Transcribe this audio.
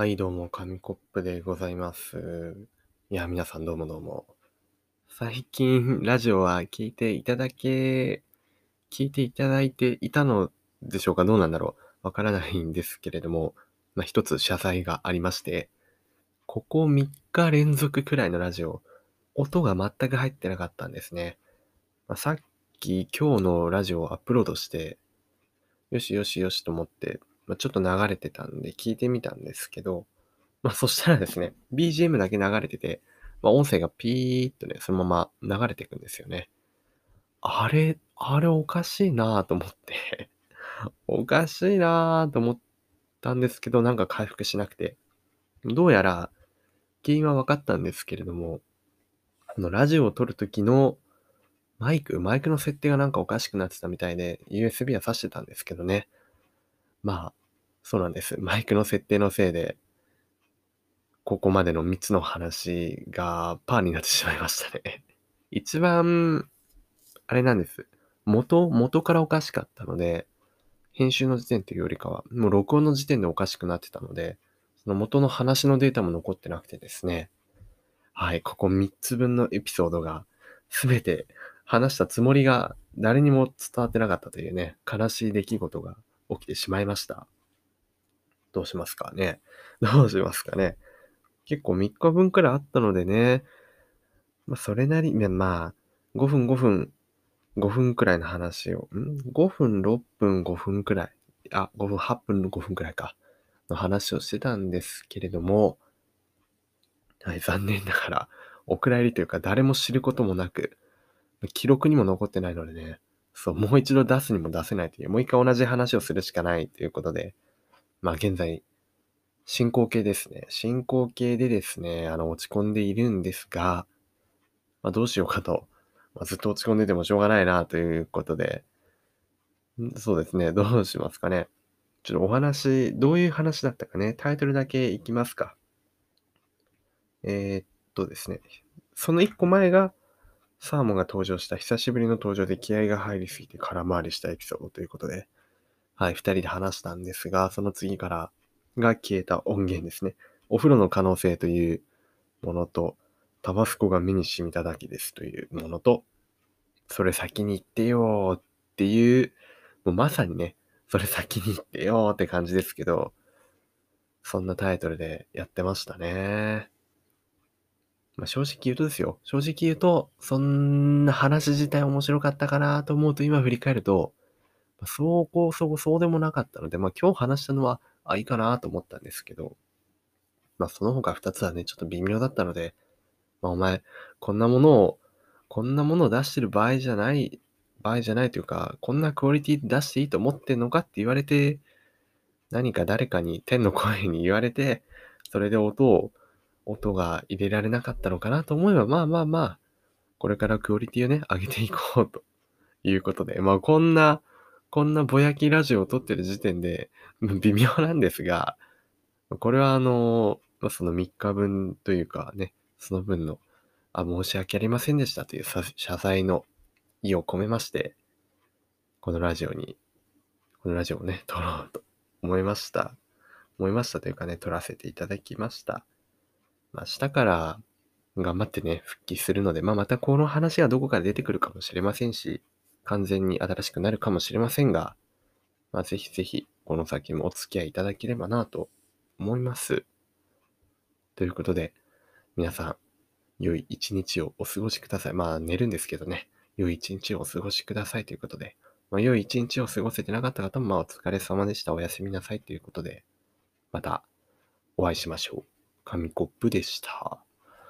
はい、どうも、紙コップでございます。いや、皆さんどうもどうも。最近、ラジオは聞いていただけ、聞いていただいていたのでしょうかどうなんだろうわからないんですけれども、まあ、一つ謝罪がありまして、ここ3日連続くらいのラジオ、音が全く入ってなかったんですね。まあ、さっき今日のラジオをアップロードして、よしよしよしと思って、まあ、ちょっと流れてたんで聞いてみたんですけど、まあ、そしたらですね、BGM だけ流れてて、まあ、音声がピーっとね、そのまま流れていくんですよね。あれ、あれおかしいなぁと思って、おかしいなぁと思ったんですけど、なんか回復しなくて、どうやら原因は分かったんですけれども、あの、ラジオを撮るときのマイク、マイクの設定がなんかおかしくなってたみたいで、USB は挿してたんですけどね。まあ、そうなんです。マイクの設定のせいで、ここまでの3つの話がパーになってしまいましたね。一番、あれなんです。元、元からおかしかったので、編集の時点というよりかは、もう録音の時点でおかしくなってたので、その元の話のデータも残ってなくてですね。はい、ここ3つ分のエピソードが、すべて話したつもりが誰にも伝わってなかったというね、悲しい出来事が起きてしまいました。どうしますかね。どうしますかね。結構3日分くらいあったのでね、まあ、それなり、まあ、5分5分、5分くらいの話を、ん ?5 分6分5分くらい、あ、5分8分5分くらいか、の話をしてたんですけれども、はい、残念ながら、お蔵入りというか誰も知ることもなく、記録にも残ってないのでね、そう、もう一度出すにも出せないという、もう一回同じ話をするしかないということで、まあ現在、進行形ですね。進行形でですね、あの、落ち込んでいるんですが、まあどうしようかと、まあ、ずっと落ち込んでてもしょうがないなということで、そうですね、どうしますかね。ちょっとお話、どういう話だったかね、タイトルだけいきますか。えー、っとですね、その一個前が、サーモンが登場した久しぶりの登場で気合が入りすぎて空回りしたエピソードということで、はい、二人で話したんですが、その次からが消えた音源ですね。お風呂の可能性というものと、タバスコが目に染みただけですというものと、それ先に言ってよーっていう、もうまさにね、それ先に言ってよーって感じですけど、そんなタイトルでやってましたね。まあ、正直言うとですよ。正直言うと、そんな話自体面白かったかなと思うと今振り返ると、まあ、そうこうそうそうでもなかったので、まあ今日話したのは、あ、いいかなと思ったんですけど、まあその他二つはね、ちょっと微妙だったので、まあお前、こんなものを、こんなものを出してる場合じゃない、場合じゃないというか、こんなクオリティ出していいと思ってんのかって言われて、何か誰かに天の声に言われて、それで音を音が入れられなかったのかなと思えば、まあまあまあ、これからクオリティをね、上げていこうということで、まあこんな、こんなぼやきラジオを撮ってる時点で、微妙なんですが、これはあの、ま、その3日分というかね、その分の、あ、申し訳ありませんでしたという謝罪の意を込めまして、このラジオに、このラジオをね、撮ろうと思いました。思いましたというかね、撮らせていただきました。まあ、明日から頑張ってね、復帰するので、まあ、またこの話がどこかで出てくるかもしれませんし、完全に新しくなるかもしれませんが、まあ、ぜひぜひ、この先もお付き合いいただければなと思います。ということで、皆さん、良い一日をお過ごしください。まあ、寝るんですけどね、良い一日をお過ごしくださいということで、まあ、良い一日を過ごせてなかった方も、まあ、お疲れ様でした。おやすみなさいということで、またお会いしましょう。紙コップでした。